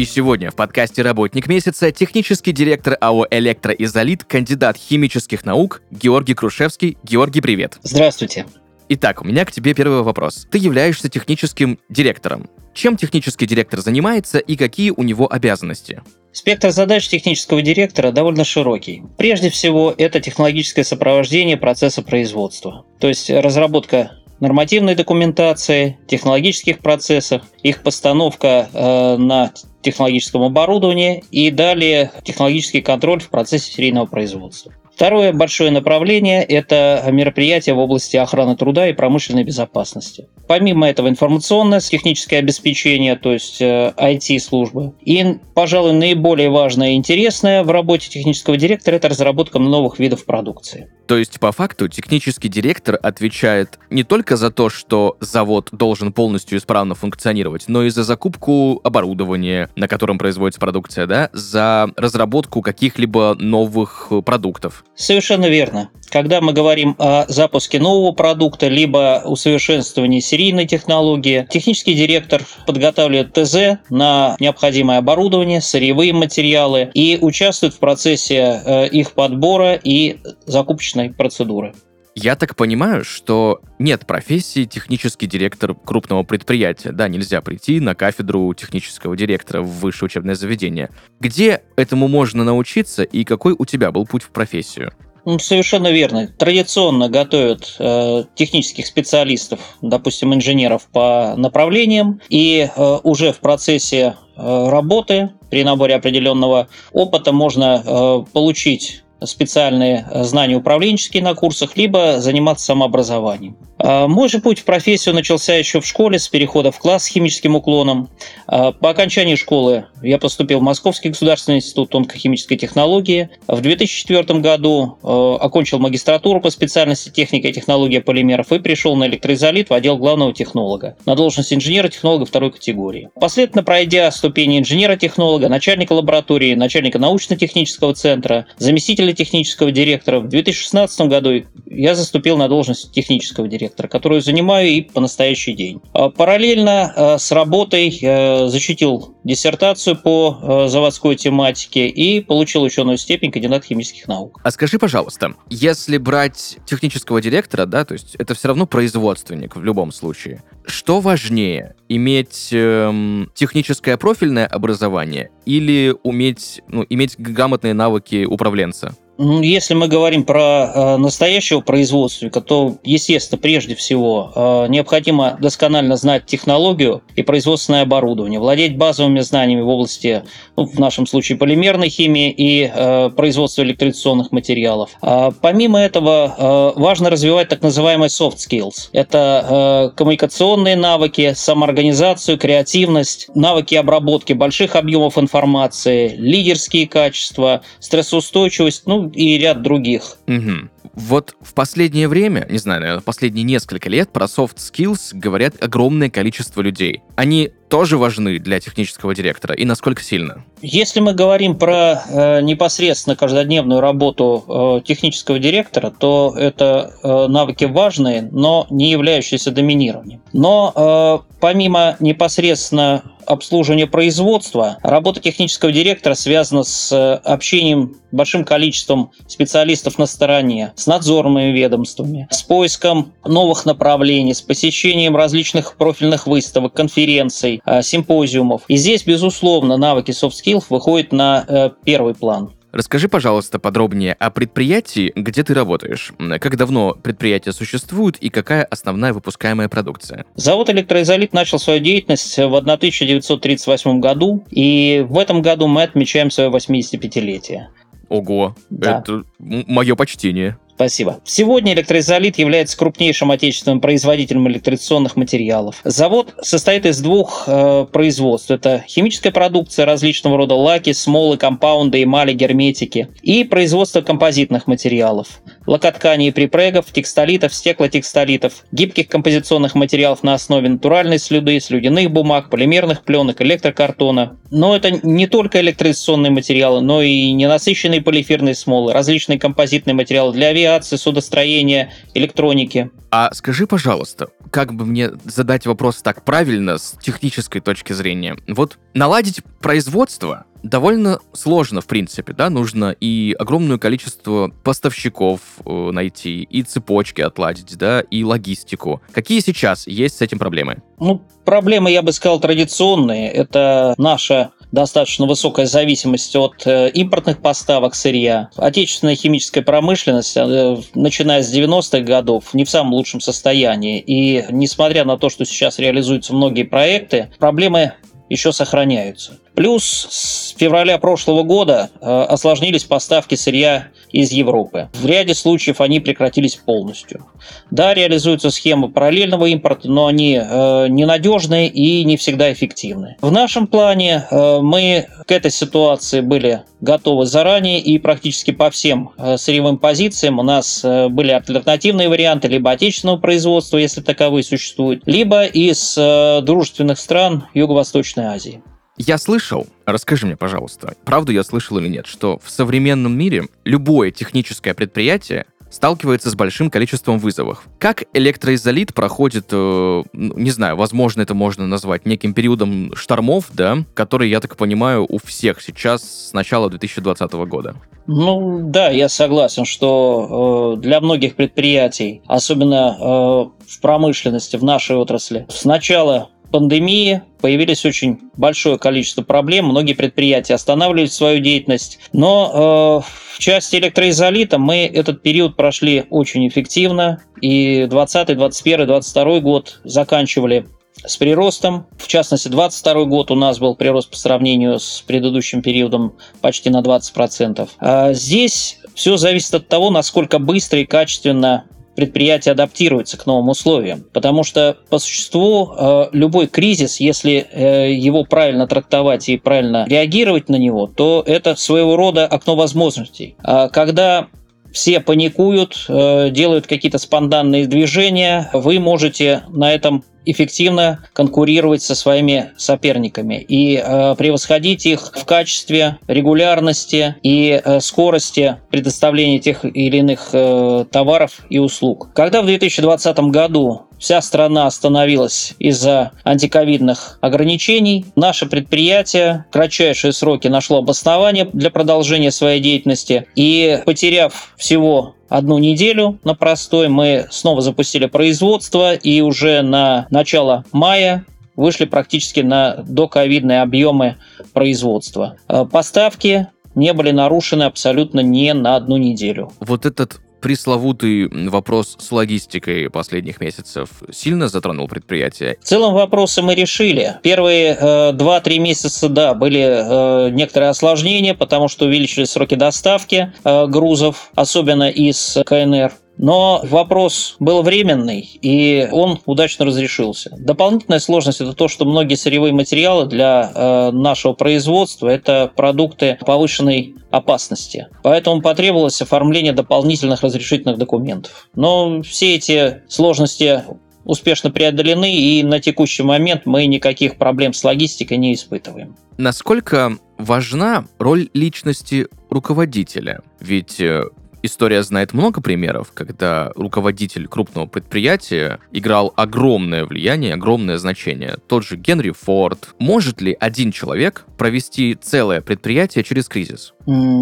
И сегодня в подкасте «Работник месяца» технический директор АО «Электроизолит», кандидат химических наук Георгий Крушевский. Георгий, привет. Здравствуйте. Итак, у меня к тебе первый вопрос. Ты являешься техническим директором. Чем технический директор занимается и какие у него обязанности? Спектр задач технического директора довольно широкий. Прежде всего, это технологическое сопровождение процесса производства, то есть разработка нормативной документации, технологических процессов, их постановка э, на технологическом оборудовании и далее технологический контроль в процессе серийного производства. Второе большое направление – это мероприятия в области охраны труда и промышленной безопасности. Помимо этого информационное техническое обеспечение, то есть IT-службы. Э, и, пожалуй, наиболее важное и интересное в работе технического директора – это разработка новых видов продукции. То есть, по факту, технический директор отвечает не только за то, что завод должен полностью исправно функционировать, но и за закупку оборудования, на котором производится продукция, да, за разработку каких-либо новых продуктов. Совершенно верно. Когда мы говорим о запуске нового продукта, либо усовершенствовании серийной технологии, технический директор подготавливает ТЗ на необходимое оборудование, сырьевые материалы и участвует в процессе э, их подбора и закупочной процедуры. Я так понимаю, что нет профессии технический директор крупного предприятия. Да, нельзя прийти на кафедру технического директора в высшее учебное заведение. Где этому можно научиться и какой у тебя был путь в профессию? Ну, совершенно верно. Традиционно готовят э, технических специалистов, допустим, инженеров по направлениям, и э, уже в процессе э, работы при наборе определенного опыта можно э, получить специальные э, знания управленческие на курсах, либо заниматься самообразованием. А, мой же путь в профессию начался еще в школе с перехода в класс с химическим уклоном. А, по окончании школы я поступил в Московский государственный институт тонкохимической технологии. В 2004 году а, окончил магистратуру по специальности техника и технология полимеров и пришел на электроизолит в отдел главного технолога на должность инженера-технолога второй категории. Последовательно пройдя ступени инженера-технолога, начальника лаборатории, начальника научно-технического центра, заместителя технического директора, в 2016 году я заступил на должность технического директора директора, которую занимаю и по настоящий день. А параллельно э, с работой э, защитил диссертацию по э, заводской тематике и получил ученую степень кандидат химических наук. А скажи, пожалуйста, если брать технического директора, да, то есть это все равно производственник в любом случае, что важнее, иметь эм, техническое профильное образование или уметь, ну, иметь грамотные навыки управленца? Если мы говорим про э, настоящего производственника, то, естественно, прежде всего э, необходимо досконально знать технологию и производственное оборудование, владеть базовыми знаниями в области, в нашем случае, полимерной химии и э, производства электролизационных материалов. А помимо этого, э, важно развивать так называемые soft skills. Это э, коммуникационные навыки, самоорганизацию, креативность, навыки обработки больших объемов информации, лидерские качества, стрессоустойчивость, ну и ряд других. Угу. Вот в последнее время, не знаю, наверное, последние несколько лет про soft skills говорят огромное количество людей. Они тоже важны для технического директора и насколько сильно? Если мы говорим про э, непосредственно каждодневную работу э, технического директора, то это э, навыки важные, но не являющиеся доминированием. Но э, помимо непосредственно обслуживания производства, работа технического директора связана с э, общением большим количеством специалистов на стороне, с надзорными ведомствами, с поиском новых направлений, с посещением различных профильных выставок, конференций, э, симпозиумов. И здесь, безусловно, навыки soft skills выходят на э, первый план. Расскажи, пожалуйста, подробнее о предприятии, где ты работаешь. Как давно предприятие существует и какая основная выпускаемая продукция? Завод «Электроизолит» начал свою деятельность в 1938 году, и в этом году мы отмечаем свое 85-летие. Ого, да. это мое почтение. Спасибо. Сегодня электроизолит является крупнейшим отечественным производителем электроционных материалов. Завод состоит из двух э, производств. Это химическая продукция различного рода лаки, смолы, компаунды, эмали, герметики. И производство композитных материалов. Лакотканей и припрегов, текстолитов, стеклотекстолитов, гибких композиционных материалов на основе натуральной слюды, слюдяных бумаг, полимерных пленок, электрокартона. Но это не только электроизоляционные материалы, но и ненасыщенные полиферные смолы, различные композитные материалы для авиации, авиации, судостроения, электроники. А скажи, пожалуйста, как бы мне задать вопрос так правильно с технической точки зрения? Вот наладить производство довольно сложно, в принципе, да, нужно и огромное количество поставщиков э, найти, и цепочки отладить, да, и логистику. Какие сейчас есть с этим проблемы? Ну, проблемы, я бы сказал, традиционные. Это наша достаточно высокая зависимость от э, импортных поставок сырья. Отечественная химическая промышленность, э, начиная с 90-х годов, не в самом лучшем состоянии. И несмотря на то, что сейчас реализуются многие проекты, проблемы еще сохраняются. Плюс с февраля прошлого года э, осложнились поставки сырья из Европы. В ряде случаев они прекратились полностью. Да, реализуются схемы параллельного импорта, но они э, ненадежные и не всегда эффективны. В нашем плане э, мы к этой ситуации были готовы заранее и практически по всем э, сырьевым позициям у нас э, были альтернативные варианты либо отечественного производства, если таковые существуют, либо из э, дружественных стран Юго-Восточной Азии. Я слышал, расскажи мне, пожалуйста, правду я слышал или нет, что в современном мире любое техническое предприятие сталкивается с большим количеством вызовов. Как электроизолит проходит, э, ну, не знаю, возможно, это можно назвать неким периодом штормов, да, который, я так понимаю, у всех сейчас с начала 2020 года? Ну да, я согласен, что э, для многих предприятий, особенно э, в промышленности, в нашей отрасли, сначала пандемии появились очень большое количество проблем. Многие предприятия останавливали свою деятельность. Но э, в части электроизолита мы этот период прошли очень эффективно. И 20, 21, 22 год заканчивали с приростом. В частности, 22 год у нас был прирост по сравнению с предыдущим периодом почти на 20%. А здесь все зависит от того, насколько быстро и качественно предприятие адаптируется к новым условиям. Потому что по существу э, любой кризис, если э, его правильно трактовать и правильно реагировать на него, то это своего рода окно возможностей. А когда все паникуют, э, делают какие-то спонтанные движения, вы можете на этом эффективно конкурировать со своими соперниками и э, превосходить их в качестве, регулярности и э, скорости предоставления тех или иных э, товаров и услуг. Когда в 2020 году вся страна остановилась из-за антиковидных ограничений. Наше предприятие в кратчайшие сроки нашло обоснование для продолжения своей деятельности и, потеряв всего одну неделю на простой, мы снова запустили производство и уже на начало мая вышли практически на доковидные объемы производства. Э, поставки не были нарушены абсолютно ни на одну неделю. Вот этот пресловутый вопрос с логистикой последних месяцев сильно затронул предприятие? В целом вопросы мы решили. Первые э, 2-3 месяца, да, были э, некоторые осложнения, потому что увеличились сроки доставки э, грузов, особенно из КНР. Но вопрос был временный, и он удачно разрешился. Дополнительная сложность это то, что многие сырьевые материалы для э, нашего производства это продукты повышенной опасности. Поэтому потребовалось оформление дополнительных разрешительных документов. Но все эти сложности успешно преодолены, и на текущий момент мы никаких проблем с логистикой не испытываем. Насколько важна роль личности руководителя? Ведь э, История знает много примеров, когда руководитель крупного предприятия играл огромное влияние, огромное значение. Тот же Генри Форд. Может ли один человек провести целое предприятие через кризис?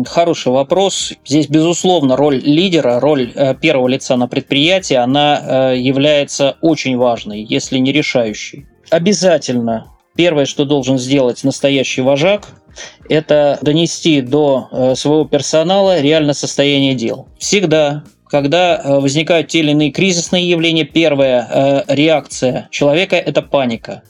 Хороший вопрос. Здесь, безусловно, роль лидера, роль э, первого лица на предприятии, она э, является очень важной, если не решающей. Обязательно первое, что должен сделать настоящий вожак, это донести до э, своего персонала реальное состояние дел. Всегда когда э, возникают те или иные кризисные явления, первая э, реакция человека – это паника.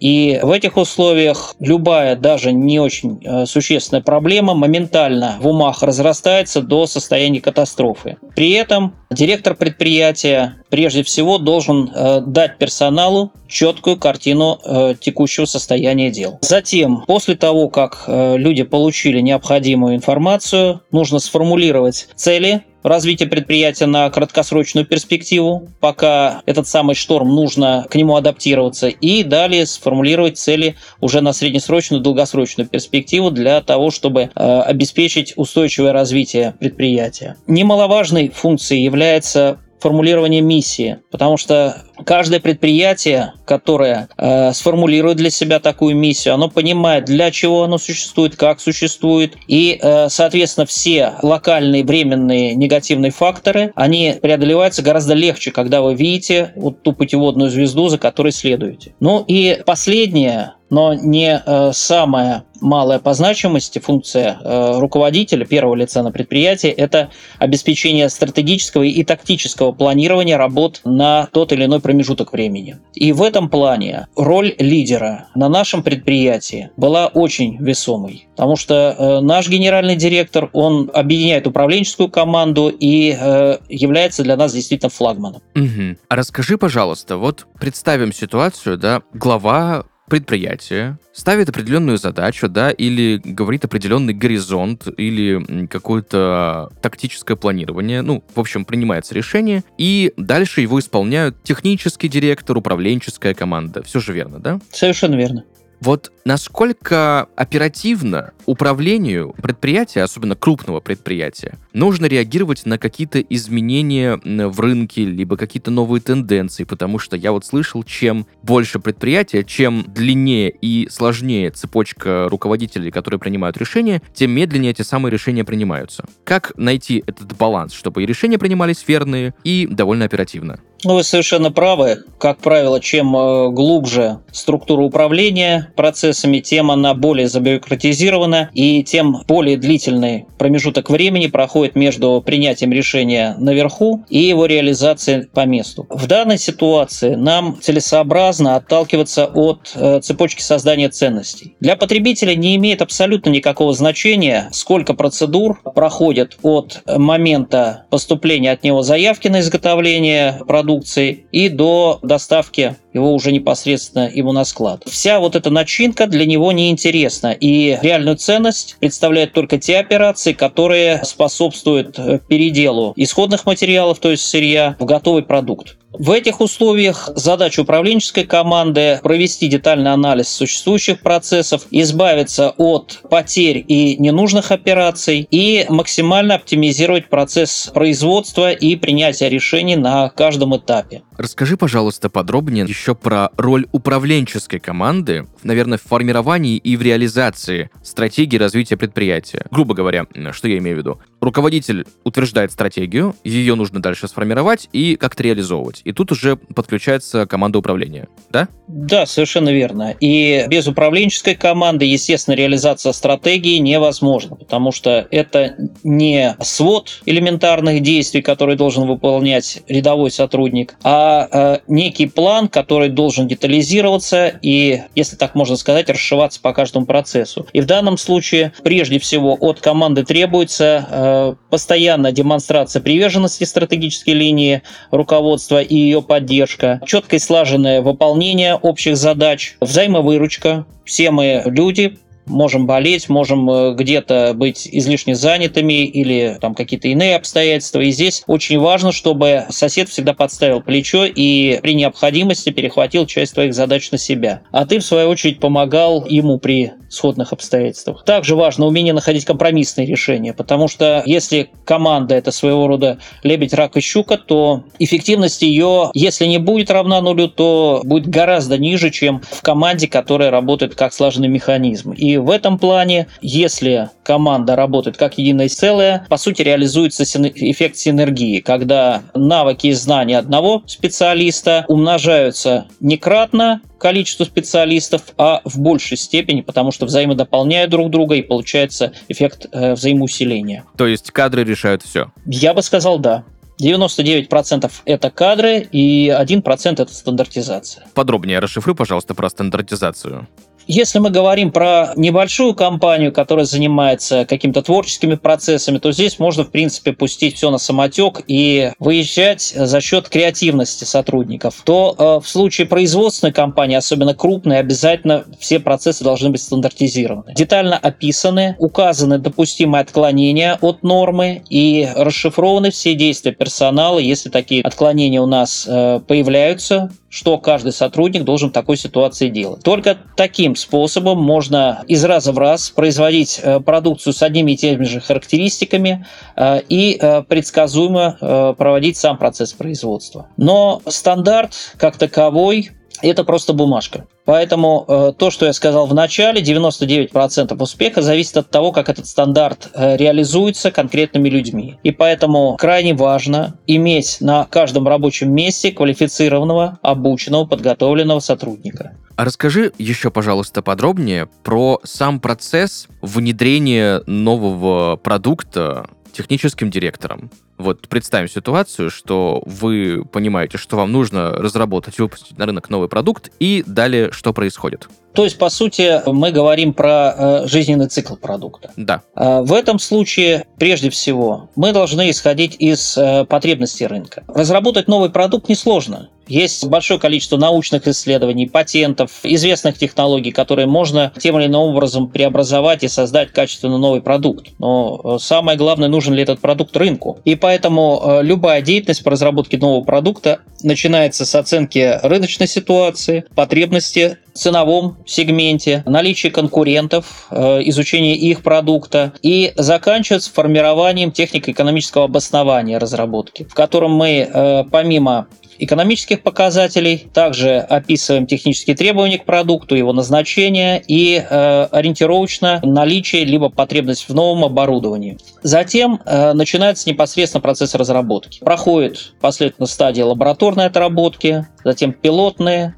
И в этих условиях любая, даже не очень э, существенная проблема моментально в умах разрастается до состояния катастрофы. При этом директор предприятия прежде всего должен э, дать персоналу четкую картину э, текущего состояния дел. Затем, после того, как люди получили необходимую информацию, нужно сформулировать цели развития предприятия на краткосрочную перспективу, пока этот самый шторм нужно к нему адаптироваться, и далее сформулировать цели уже на среднесрочную, долгосрочную перспективу для того, чтобы э, обеспечить устойчивое развитие предприятия. Немаловажной функцией является формулирование миссии, потому что каждое предприятие, которое э, сформулирует для себя такую миссию, оно понимает, для чего оно существует, как существует, и, э, соответственно, все локальные временные негативные факторы, они преодолеваются гораздо легче, когда вы видите вот ту путеводную звезду, за которой следуете. Ну и последнее, но не э, самая малая по значимости функция э, руководителя первого лица на предприятии – это обеспечение стратегического и тактического планирования работ на тот или иной промежуток времени. И в этом плане роль лидера на нашем предприятии была очень весомой, потому что э, наш генеральный директор, он объединяет управленческую команду и э, является для нас действительно флагманом. Угу. А расскажи, пожалуйста, вот представим ситуацию, да, глава предприятие ставит определенную задачу, да, или говорит определенный горизонт, или какое-то тактическое планирование, ну, в общем, принимается решение, и дальше его исполняют технический директор, управленческая команда. Все же верно, да? Совершенно верно. Вот насколько оперативно управлению предприятия, особенно крупного предприятия, нужно реагировать на какие-то изменения в рынке, либо какие-то новые тенденции, потому что я вот слышал, чем больше предприятия, чем длиннее и сложнее цепочка руководителей, которые принимают решения, тем медленнее эти самые решения принимаются. Как найти этот баланс, чтобы и решения принимались верные, и довольно оперативно? Ну, вы совершенно правы. Как правило, чем э, глубже структура управления процессами, тем она более забюрократизирована, и тем более длительный промежуток времени проходит между принятием решения наверху и его реализацией по месту. В данной ситуации нам целесообразно отталкиваться от э, цепочки создания ценностей. Для потребителя не имеет абсолютно никакого значения, сколько процедур проходит от момента поступления от него заявки на изготовление продукта продукции и до доставки его уже непосредственно ему на склад. Вся вот эта начинка для него неинтересна, и реальную ценность представляют только те операции, которые способствуют э, переделу исходных материалов, то есть сырья, в готовый продукт. В этих условиях задача управленческой команды провести детальный анализ существующих процессов, избавиться от потерь и ненужных операций и максимально оптимизировать процесс производства и принятия решений на каждом этапе. Расскажи, пожалуйста, подробнее еще про роль управленческой команды, наверное, в формировании и в реализации стратегии развития предприятия. Грубо говоря, что я имею в виду? Руководитель утверждает стратегию, ее нужно дальше сформировать и как-то реализовывать. И тут уже подключается команда управления, да? Да, совершенно верно. И без управленческой команды, естественно, реализация стратегии невозможна, потому что это не свод элементарных действий, которые должен выполнять рядовой сотрудник, а э, некий план, который должен детализироваться и, если так можно сказать, расшиваться по каждому процессу. И в данном случае, прежде всего, от команды требуется э, постоянная демонстрация приверженности стратегической линии руководства и ее поддержка, четкое и слаженное выполнение общих задач, взаимовыручка. Все мы люди, можем болеть, можем э, где-то быть излишне занятыми или там какие-то иные обстоятельства. И здесь очень важно, чтобы сосед всегда подставил плечо и при необходимости перехватил часть твоих задач на себя. А ты, в свою очередь, помогал ему при сходных обстоятельствах. Также важно умение находить компромиссные решения, потому что если команда это своего рода лебедь, рак и щука, то эффективность ее, если не будет равна нулю, то будет гораздо ниже, чем в команде, которая работает как сложный механизм. И в этом плане, если команда работает как единое целое, по сути реализуется эффект синергии, когда навыки и знания одного специалиста умножаются некратно количество специалистов, а в большей степени, потому что взаимодополняют друг друга и получается эффект э, взаимоусиления. То есть кадры решают все? Я бы сказал да. 99% это кадры и 1% это стандартизация. Подробнее расшифруй, пожалуйста, про стандартизацию. Если мы говорим про небольшую компанию, которая занимается какими-то творческими процессами, то здесь можно, в принципе, пустить все на самотек и выезжать за счет креативности сотрудников. То э, в случае производственной компании, особенно крупной, обязательно все процессы должны быть стандартизированы. Детально описаны, указаны допустимые отклонения от нормы и расшифрованы все действия персонала, если такие отклонения у нас э, появляются, что каждый сотрудник должен в такой ситуации делать. Только таким способом можно из раза в раз производить э, продукцию с одними и теми же характеристиками э, и э, предсказуемо проводить сам процесс производства. Но стандарт как таковой это просто бумажка. Поэтому э, то, что я сказал в начале, 99% успеха зависит от того, как этот стандарт э, реализуется конкретными людьми. И поэтому крайне важно иметь на каждом рабочем месте квалифицированного, обученного, подготовленного сотрудника. А расскажи еще, пожалуйста, подробнее про сам процесс внедрения нового продукта техническим директором. Вот представим ситуацию, что вы понимаете, что вам нужно разработать, выпустить на рынок новый продукт, и далее что происходит? То есть, по сути, мы говорим про э, жизненный цикл продукта. Да. Э, в этом случае, прежде всего, мы должны исходить из э, потребностей рынка. Разработать новый продукт несложно. Есть большое количество научных исследований, патентов, известных технологий, которые можно тем или иным образом преобразовать и создать качественно новый продукт. Но самое главное, нужен ли этот продукт рынку. И поэтому любая деятельность по разработке нового продукта начинается с оценки рыночной ситуации, потребности ценовом сегменте, наличие конкурентов, э, изучение их продукта и заканчивается формированием технико-экономического обоснования разработки, в котором мы э, помимо экономических показателей, также описываем технические требования к продукту, его назначение и э, ориентировочно наличие либо потребность в новом оборудовании. Затем э, начинается непосредственно процесс разработки. Проходит последовательно стадия лабораторной отработки, затем пилотные,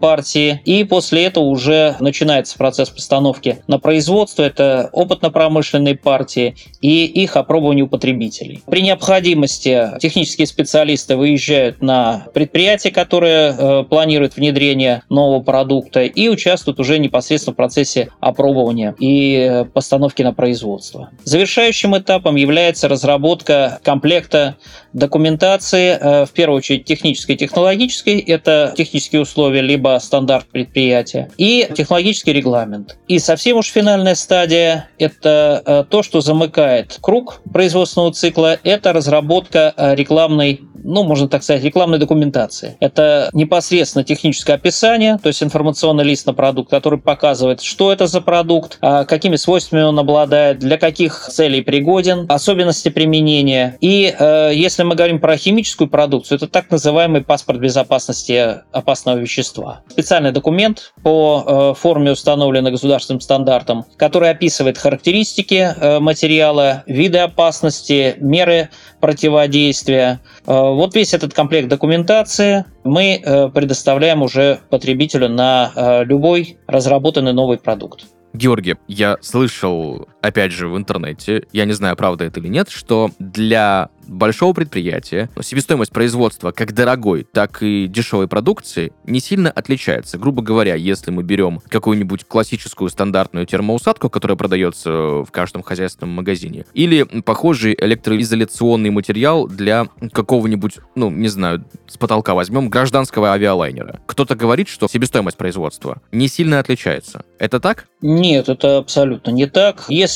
партии. И после этого уже начинается процесс постановки на производство. Это опытно-промышленные партии и их опробование у потребителей. При необходимости технические специалисты выезжают на предприятие, которое э, планирует внедрение нового продукта и участвуют уже непосредственно в процессе опробования и э, постановки на производство. Завершающим этапом является разработка комплекта документации, э, в первую очередь технической и технологической, это технические условия, либо стандарт предприятия, и технологический регламент. И совсем уж финальная стадия – это э, то, что замыкает круг производственного цикла, это разработка э, рекламной ну, можно так сказать, рекламной документации. Это непосредственно техническое описание, то есть информационный лист на продукт, который показывает, что это за продукт, а какими свойствами он обладает, для каких целей пригоден, особенности применения. И э, если мы говорим про химическую продукцию, это так называемый паспорт безопасности опасного вещества. Специальный документ по э, форме, установленной государственным стандартом, который описывает характеристики э, материала, виды опасности, меры противодействия. Вот весь этот комплект документации мы э, предоставляем уже потребителю на э, любой разработанный новый продукт. Георгий, я слышал, опять же, в интернете, я не знаю, правда это или нет, что для большого предприятия себестоимость производства как дорогой, так и дешевой продукции не сильно отличается. Грубо говоря, если мы берем какую-нибудь классическую стандартную термоусадку, которая продается в каждом хозяйственном магазине, или похожий электроизоляционный материал для какого-нибудь, ну, не знаю, с потолка возьмем, гражданского авиалайнера. Кто-то говорит, что себестоимость производства не сильно отличается. Это так? Нет, это абсолютно не так. Если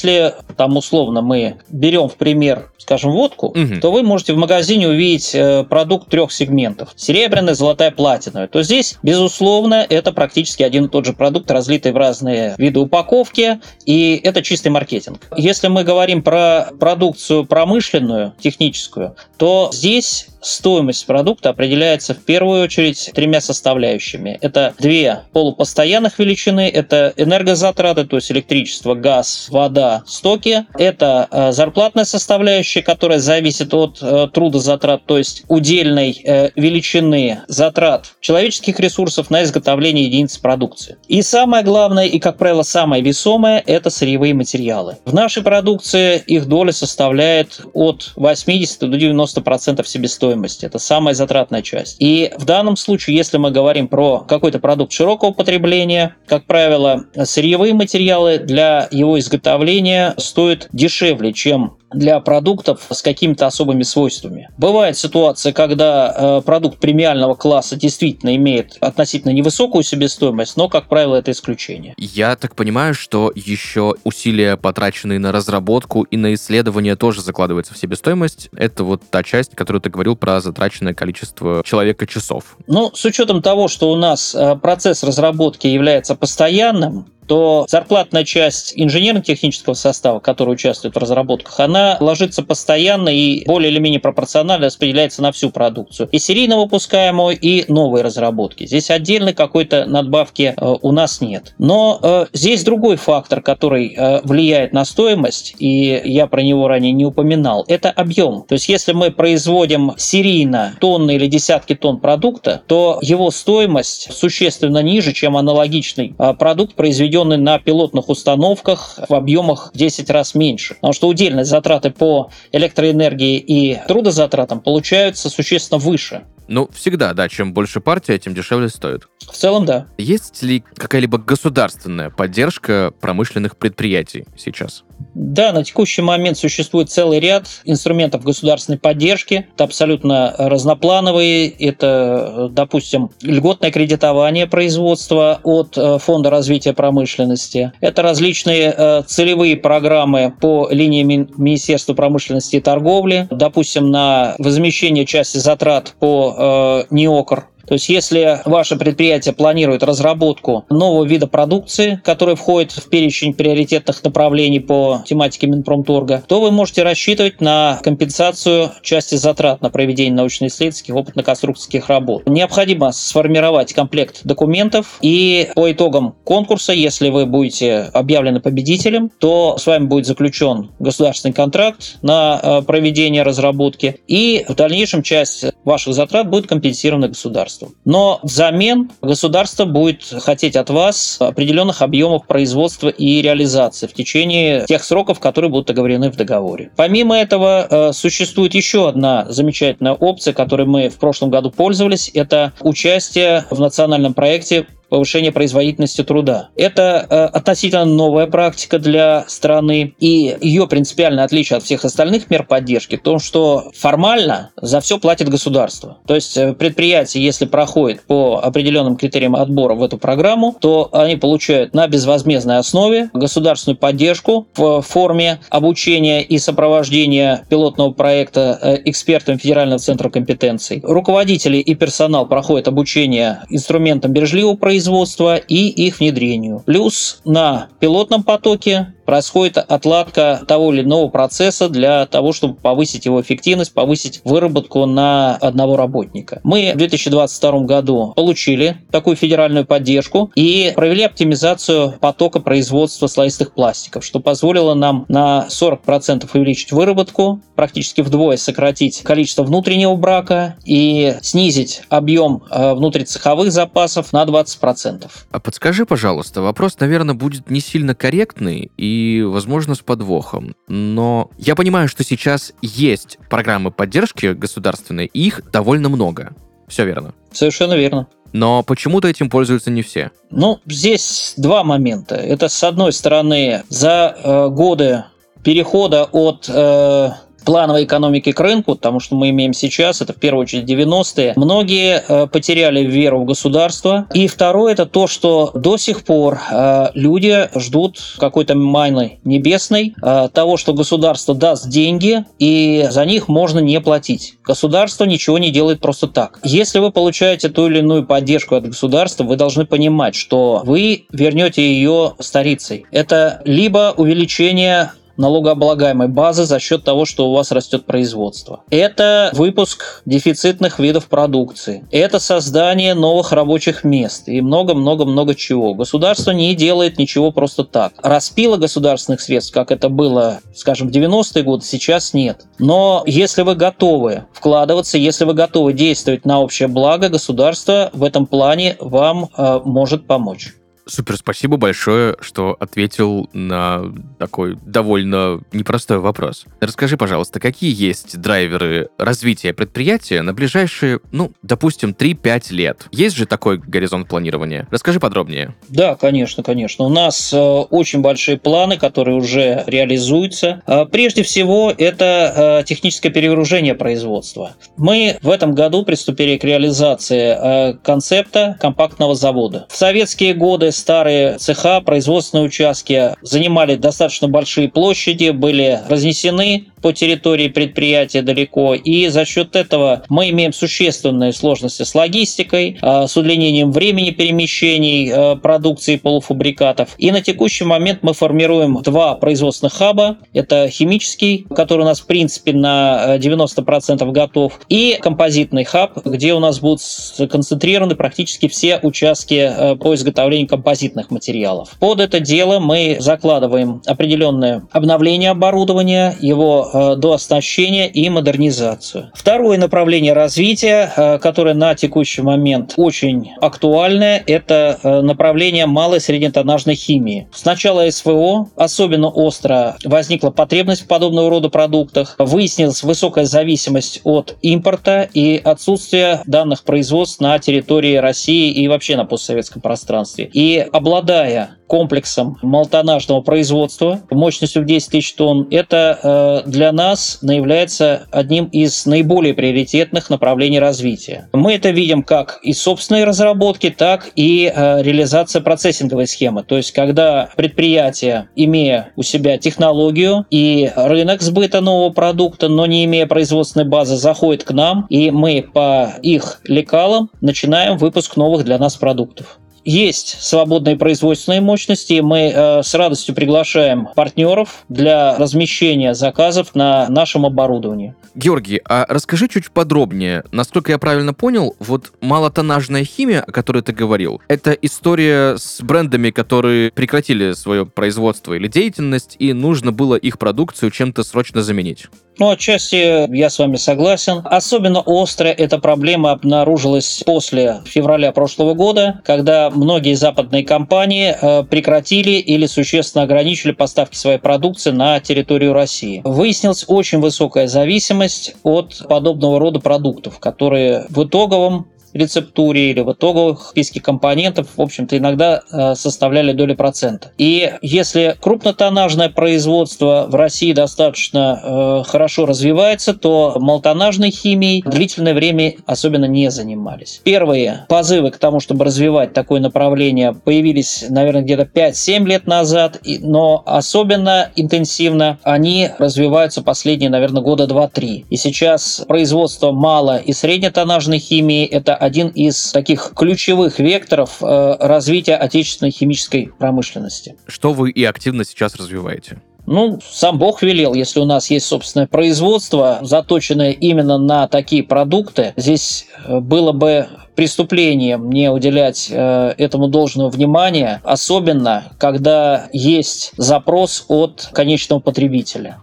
там условно мы берем в пример, скажем, водку, угу то вы можете в магазине увидеть э, продукт трех сегментов. Серебряная, золотая, платиновая. То здесь, безусловно, это практически один и тот же продукт, разлитый в разные виды упаковки, и это чистый маркетинг. Если мы говорим про продукцию промышленную, техническую, то здесь стоимость продукта определяется в первую очередь тремя составляющими. Это две полупостоянных величины, это энергозатраты затраты, то есть электричество, газ, вода, стоки. Это э, зарплатная составляющая, которая зависит от э, трудозатрат, то есть удельной э, величины затрат человеческих ресурсов на изготовление единиц продукции. И самое главное, и, как правило, самое весомое, это сырьевые материалы. В нашей продукции их доля составляет от 80 до 90 процентов себестоимости. Это самая затратная часть. И в данном случае, если мы говорим про какой-то продукт широкого потребления, как правило, сырьевые материалы для его изготовления стоят дешевле, чем для продуктов с какими-то особыми свойствами. Бывает ситуация, когда э, продукт премиального класса действительно имеет относительно невысокую себестоимость, но, как правило, это исключение. Я так понимаю, что еще усилия, потраченные на разработку и на исследование, тоже закладываются в себестоимость. Это вот та часть, которую ты говорил про затраченное количество человека часов. Ну, с учетом того, что у нас э, процесс разработки является постоянным, то зарплатная часть инженерно-технического состава, который участвует в разработках, она ложится постоянно и более или менее пропорционально распределяется на всю продукцию. И серийно выпускаемую, и новые разработки. Здесь отдельной какой-то надбавки э, у нас нет. Но э, здесь другой фактор, который э, влияет на стоимость, и я про него ранее не упоминал, это объем. То есть если мы производим серийно тонны или десятки тонн продукта, то его стоимость существенно ниже, чем аналогичный продукт, произведенный произведенный на пилотных установках в объемах 10 раз меньше. Потому что удельные затраты по электроэнергии и трудозатратам получаются существенно выше. Ну, всегда, да, чем больше партия, тем дешевле стоит. В целом, да. Есть ли какая-либо государственная поддержка промышленных предприятий сейчас? Да, на текущий момент существует целый ряд инструментов государственной поддержки. Это абсолютно разноплановые. Это, допустим, льготное кредитование производства от э, Фонда развития промышленности. Это различные э, целевые программы по линии Министерства промышленности и торговли. Допустим, на возмещение части затрат по э, НИОКР то есть, если ваше предприятие планирует разработку нового вида продукции, который входит в перечень приоритетных направлений по тематике Минпромторга, то вы можете рассчитывать на компенсацию части затрат на проведение научно-исследовательских опытно-конструкторских работ. Необходимо сформировать комплект документов, и по итогам конкурса, если вы будете объявлены победителем, то с вами будет заключен государственный контракт на э, проведение разработки, и в дальнейшем часть ваших затрат будет компенсирована государством государству. Но взамен государство будет хотеть от вас определенных объемов производства и реализации в течение тех сроков, которые будут оговорены в договоре. Помимо этого, э, существует еще одна замечательная опция, которой мы в прошлом году пользовались. Это участие в национальном проекте повышения производительности труда. Это э, относительно новая практика для страны, и ее принципиальное отличие от всех остальных мер поддержки в том, что формально за все платит государство. То есть э, предприятие, если проходит по определенным критериям отбора в эту программу, то они получают на безвозмездной основе государственную поддержку в форме обучения и сопровождения пилотного проекта э, экспертам Федерального центра компетенций. Руководители и персонал проходят обучение инструментам бережливого производства, производства и их внедрению. Плюс на пилотном потоке происходит отладка того или иного процесса для того, чтобы повысить его эффективность, повысить выработку на одного работника. Мы в 2022 году получили такую федеральную поддержку и провели оптимизацию потока производства слоистых пластиков, что позволило нам на 40% увеличить выработку, практически вдвое сократить количество внутреннего брака и снизить объем э, внутрицеховых запасов на 20%. А подскажи, пожалуйста, вопрос, наверное, будет не сильно корректный и и, возможно, с подвохом. Но я понимаю, что сейчас есть программы поддержки государственной, и их довольно много. Все верно. Совершенно верно. Но почему-то этим пользуются не все. Ну, здесь два момента. Это, с одной стороны, за э, годы перехода от э, плановой экономики к рынку, потому что мы имеем сейчас, это в первую очередь 90-е, многие э, потеряли веру в государство. И второе, это то, что до сих пор э, люди ждут какой-то майны небесной, э, того, что государство даст деньги, и за них можно не платить. Государство ничего не делает просто так. Если вы получаете ту или иную поддержку от государства, вы должны понимать, что вы вернете ее старицей. Это либо увеличение налогооблагаемой базы за счет того, что у вас растет производство. Это выпуск дефицитных видов продукции. Это создание новых рабочих мест и много-много-много чего. Государство не делает ничего просто так. Распила государственных средств, как это было, скажем, в 90-е годы, сейчас нет. Но если вы готовы вкладываться, если вы готовы действовать на общее благо, государство в этом плане вам э, может помочь. Супер, спасибо большое, что ответил на такой довольно непростой вопрос. Расскажи, пожалуйста, какие есть драйверы развития предприятия на ближайшие, ну, допустим, 3-5 лет? Есть же такой горизонт планирования? Расскажи подробнее. Да, конечно, конечно. У нас э, очень большие планы, которые уже реализуются. Э, прежде всего, это э, техническое перегружение производства. Мы в этом году приступили к реализации концепта компактного завода. В советские годы старые цеха, производственные участки занимали достаточно большие площади, были разнесены по территории предприятия далеко, и за счет этого мы имеем существенные сложности с логистикой, а, с удлинением времени перемещений а, продукции полуфабрикатов. И на текущий момент мы формируем два производственных хаба. Это химический, который у нас в принципе на 90% готов, и композитный хаб, где у нас будут сконцентрированы практически все участки а, по изготовлению композитных материалов. Под это дело мы закладываем определенное обновление оборудования, его Э, до оснащения и модернизацию. Второе направление развития, э, которое на текущий момент очень актуальное, это э, направление малой и среднетоннажной химии. С начала СВО особенно остро возникла потребность в подобного рода продуктах. Выяснилась высокая зависимость от импорта и отсутствие данных производств на территории России и вообще на постсоветском пространстве. И обладая комплексом молотонажного производства мощностью в 10 тысяч тонн, это для для нас является одним из наиболее приоритетных направлений развития. Мы это видим как и собственные разработки, так и э, реализация процессинговой схемы. То есть, когда предприятие, имея у себя технологию и рынок сбыта нового продукта, но не имея производственной базы, заходит к нам, и мы по их лекалам начинаем выпуск новых для нас продуктов есть свободные производственные мощности. Мы э, с радостью приглашаем партнеров для размещения заказов на нашем оборудовании. Георгий, а расскажи чуть подробнее. Насколько я правильно понял, вот малотоннажная химия, о которой ты говорил, это история с брендами, которые прекратили свое производство или деятельность, и нужно было их продукцию чем-то срочно заменить. Ну, отчасти я с вами согласен. Особенно острая эта проблема обнаружилась после февраля прошлого года, когда многие западные компании э, прекратили или существенно ограничили поставки своей продукции на территорию России. Выяснилась очень высокая зависимость от подобного рода продуктов, которые в итоговом рецептуре или в итоговых списке компонентов, в общем-то, иногда э, составляли доли процента. И если крупнотоннажное производство в России достаточно э, хорошо развивается, то молотонажной химией длительное время особенно не занимались. Первые позывы к тому, чтобы развивать такое направление, появились, наверное, где-то 5-7 лет назад, но особенно интенсивно они развиваются последние, наверное, года 2-3. И сейчас производство мало и среднетоннажной химии – это один из таких ключевых векторов э, развития отечественной химической промышленности. Что вы и активно сейчас развиваете? Ну, сам Бог велел, если у нас есть собственное производство, заточенное именно на такие продукты, здесь э, было бы преступлением не уделять э, этому должного внимания, особенно когда есть запрос от конечного потребителя.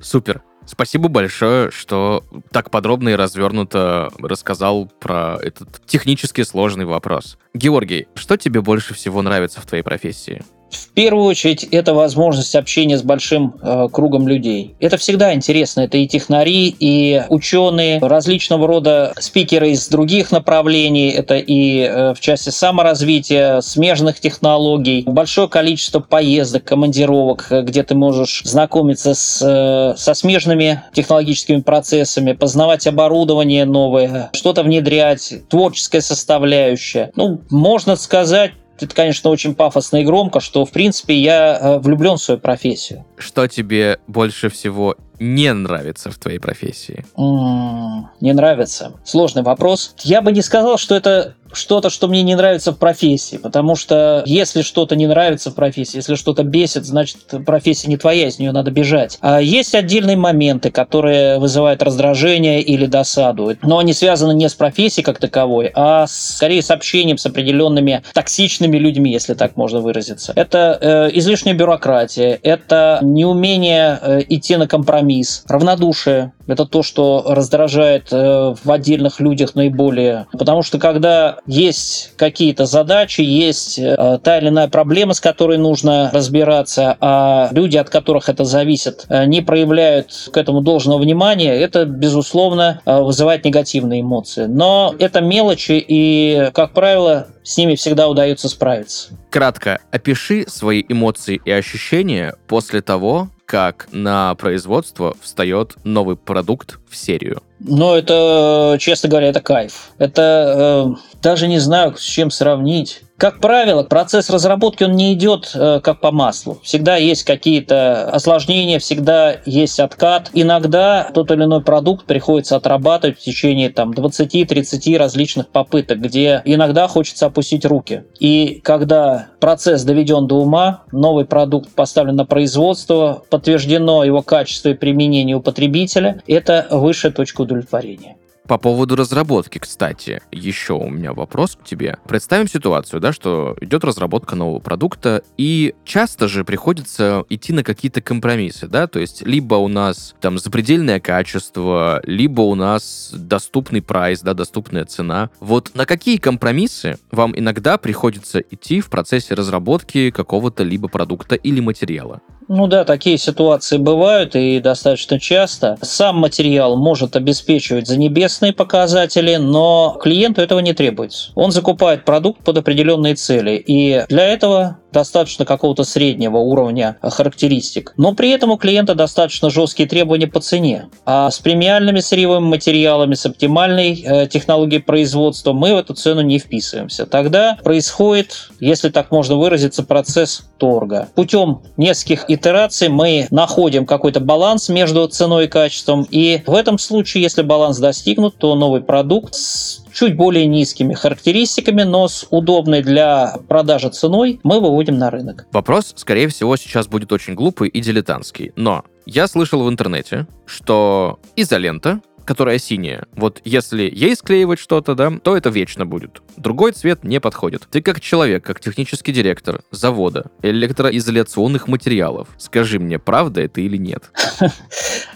Супер. Спасибо большое, что так подробно и развернуто рассказал про этот технически сложный вопрос. Георгий, что тебе больше всего нравится в твоей профессии? В первую очередь, это возможность общения с большим э, кругом людей. Это всегда интересно. Это и технари, и ученые, различного рода спикеры из других направлений. Это и э, в части саморазвития, смежных технологий. Большое количество поездок, командировок, э, где ты можешь знакомиться с, э, со смежными технологическими процессами, познавать оборудование новое, что-то внедрять, творческая составляющая. Ну, можно сказать, это, конечно, очень пафосно и громко, что, в принципе, я э, влюблен в свою профессию. Что тебе больше всего не нравится в твоей профессии? М-м, не нравится. Сложный вопрос. Я бы не сказал, что это что-то, что мне не нравится в профессии, потому что если что-то не нравится в профессии, если что-то бесит, значит профессия не твоя, из нее надо бежать. А есть отдельные моменты, которые вызывают раздражение или досаду, но они связаны не с профессией как таковой, а скорее с общением с определенными токсичными людьми, если так можно выразиться. Это э, излишняя бюрократия, это неумение э, идти на компромисс, равнодушие, это то, что раздражает э, в отдельных людях наиболее. Потому что когда есть какие-то задачи, есть э, та или иная проблема, с которой нужно разбираться, а люди, от которых это зависит, э, не проявляют к этому должного внимания, это, безусловно, вызывает негативные эмоции. Но это мелочи, и, как правило, с ними всегда удается справиться. Кратко опиши свои эмоции и ощущения после того, как на производство встает новый продукт в серию? Ну, это, честно говоря, это кайф. Это э, даже не знаю, с чем сравнить. Как правило, процесс разработки он не идет э, как по маслу. Всегда есть какие-то осложнения, всегда есть откат. Иногда тот или иной продукт приходится отрабатывать в течение там, 20-30 различных попыток, где иногда хочется опустить руки. И когда процесс доведен до ума, новый продукт поставлен на производство, подтверждено его качество и применение у потребителя, это высшая точка удовлетворения. По поводу разработки, кстати, еще у меня вопрос к тебе. Представим ситуацию, да, что идет разработка нового продукта, и часто же приходится идти на какие-то компромиссы, да, то есть либо у нас там запредельное качество, либо у нас доступный прайс, да, доступная цена. Вот на какие компромиссы вам иногда приходится идти в процессе разработки какого-то либо продукта или материала? Ну да, такие ситуации бывают и достаточно часто. Сам материал может обеспечивать за небесные показатели, но клиенту этого не требуется. Он закупает продукт под определенные цели, и для этого достаточно какого-то среднего уровня характеристик. Но при этом у клиента достаточно жесткие требования по цене. А с премиальными сырьевыми материалами, с оптимальной э, технологией производства мы в эту цену не вписываемся. Тогда происходит, если так можно выразиться, процесс торга. Путем нескольких итераций мы находим какой-то баланс между ценой и качеством. И в этом случае, если баланс достигнут, то новый продукт с чуть более низкими характеристиками, но с удобной для продажи ценой мы выводим на рынок. Вопрос, скорее всего, сейчас будет очень глупый и дилетантский, но я слышал в интернете, что изолента которая синяя. Вот если ей склеивать что-то, да, то это вечно будет. Другой цвет не подходит. Ты как человек, как технический директор завода электроизоляционных материалов, скажи мне, правда это или нет?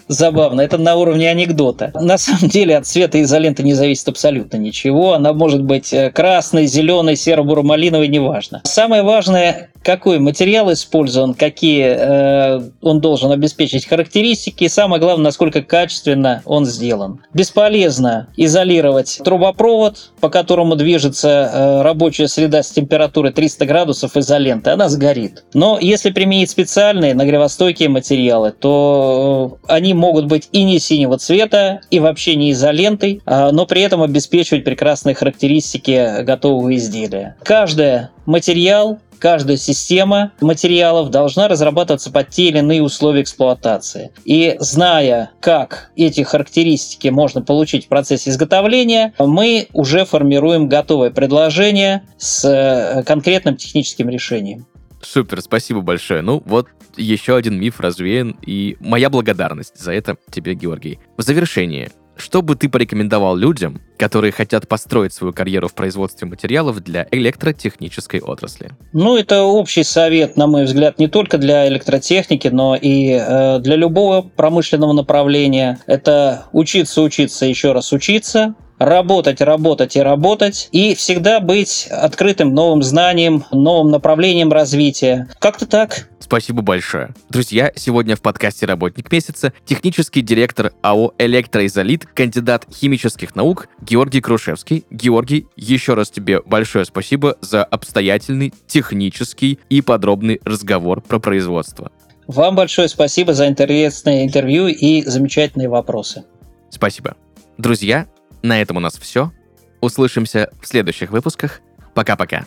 Забавно, это на уровне анекдота. На самом деле от цвета изоленты не зависит абсолютно ничего. Она может быть э, красной, зеленой, серо-буро-малиновой, неважно. Самое важное, какой материал использован, какие э, он должен обеспечить характеристики, и самое главное, насколько качественно он сделан. Бесполезно изолировать трубопровод, по которому движется э, рабочая среда с температурой 300 градусов изоленты, она сгорит. Но если применить специальные нагревостойкие материалы, то э, они могут быть и не синего цвета, и вообще не изолентой, а, но при этом обеспечивать прекрасные характеристики готового изделия. Каждый материал каждая система материалов должна разрабатываться под те или иные условия эксплуатации. И зная, как эти характеристики можно получить в процессе изготовления, мы уже формируем готовое предложение с э, конкретным техническим решением. Супер, спасибо большое. Ну, вот еще один миф развеян, и моя благодарность за это тебе, Георгий. В завершение, что бы ты порекомендовал людям, которые хотят построить свою карьеру в производстве материалов для электротехнической отрасли? Ну, это общий совет, на мой взгляд, не только для электротехники, но и э, для любого промышленного направления. Это учиться, учиться, еще раз учиться, работать, работать и работать, и всегда быть открытым новым знаниям, новым направлением развития. Как-то так. Спасибо большое. Друзья, сегодня в подкасте «Работник месяца» технический директор АО «Электроизолит», кандидат химических наук Георгий Крушевский. Георгий, еще раз тебе большое спасибо за обстоятельный, технический и подробный разговор про производство. Вам большое спасибо за интересное интервью и замечательные вопросы. Спасибо. Друзья, на этом у нас все. Услышимся в следующих выпусках. Пока-пока.